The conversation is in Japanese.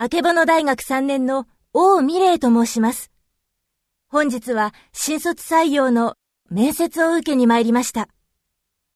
あけぼの大学3年の王美玲と申します。本日は新卒採用の面接を受けに参りました。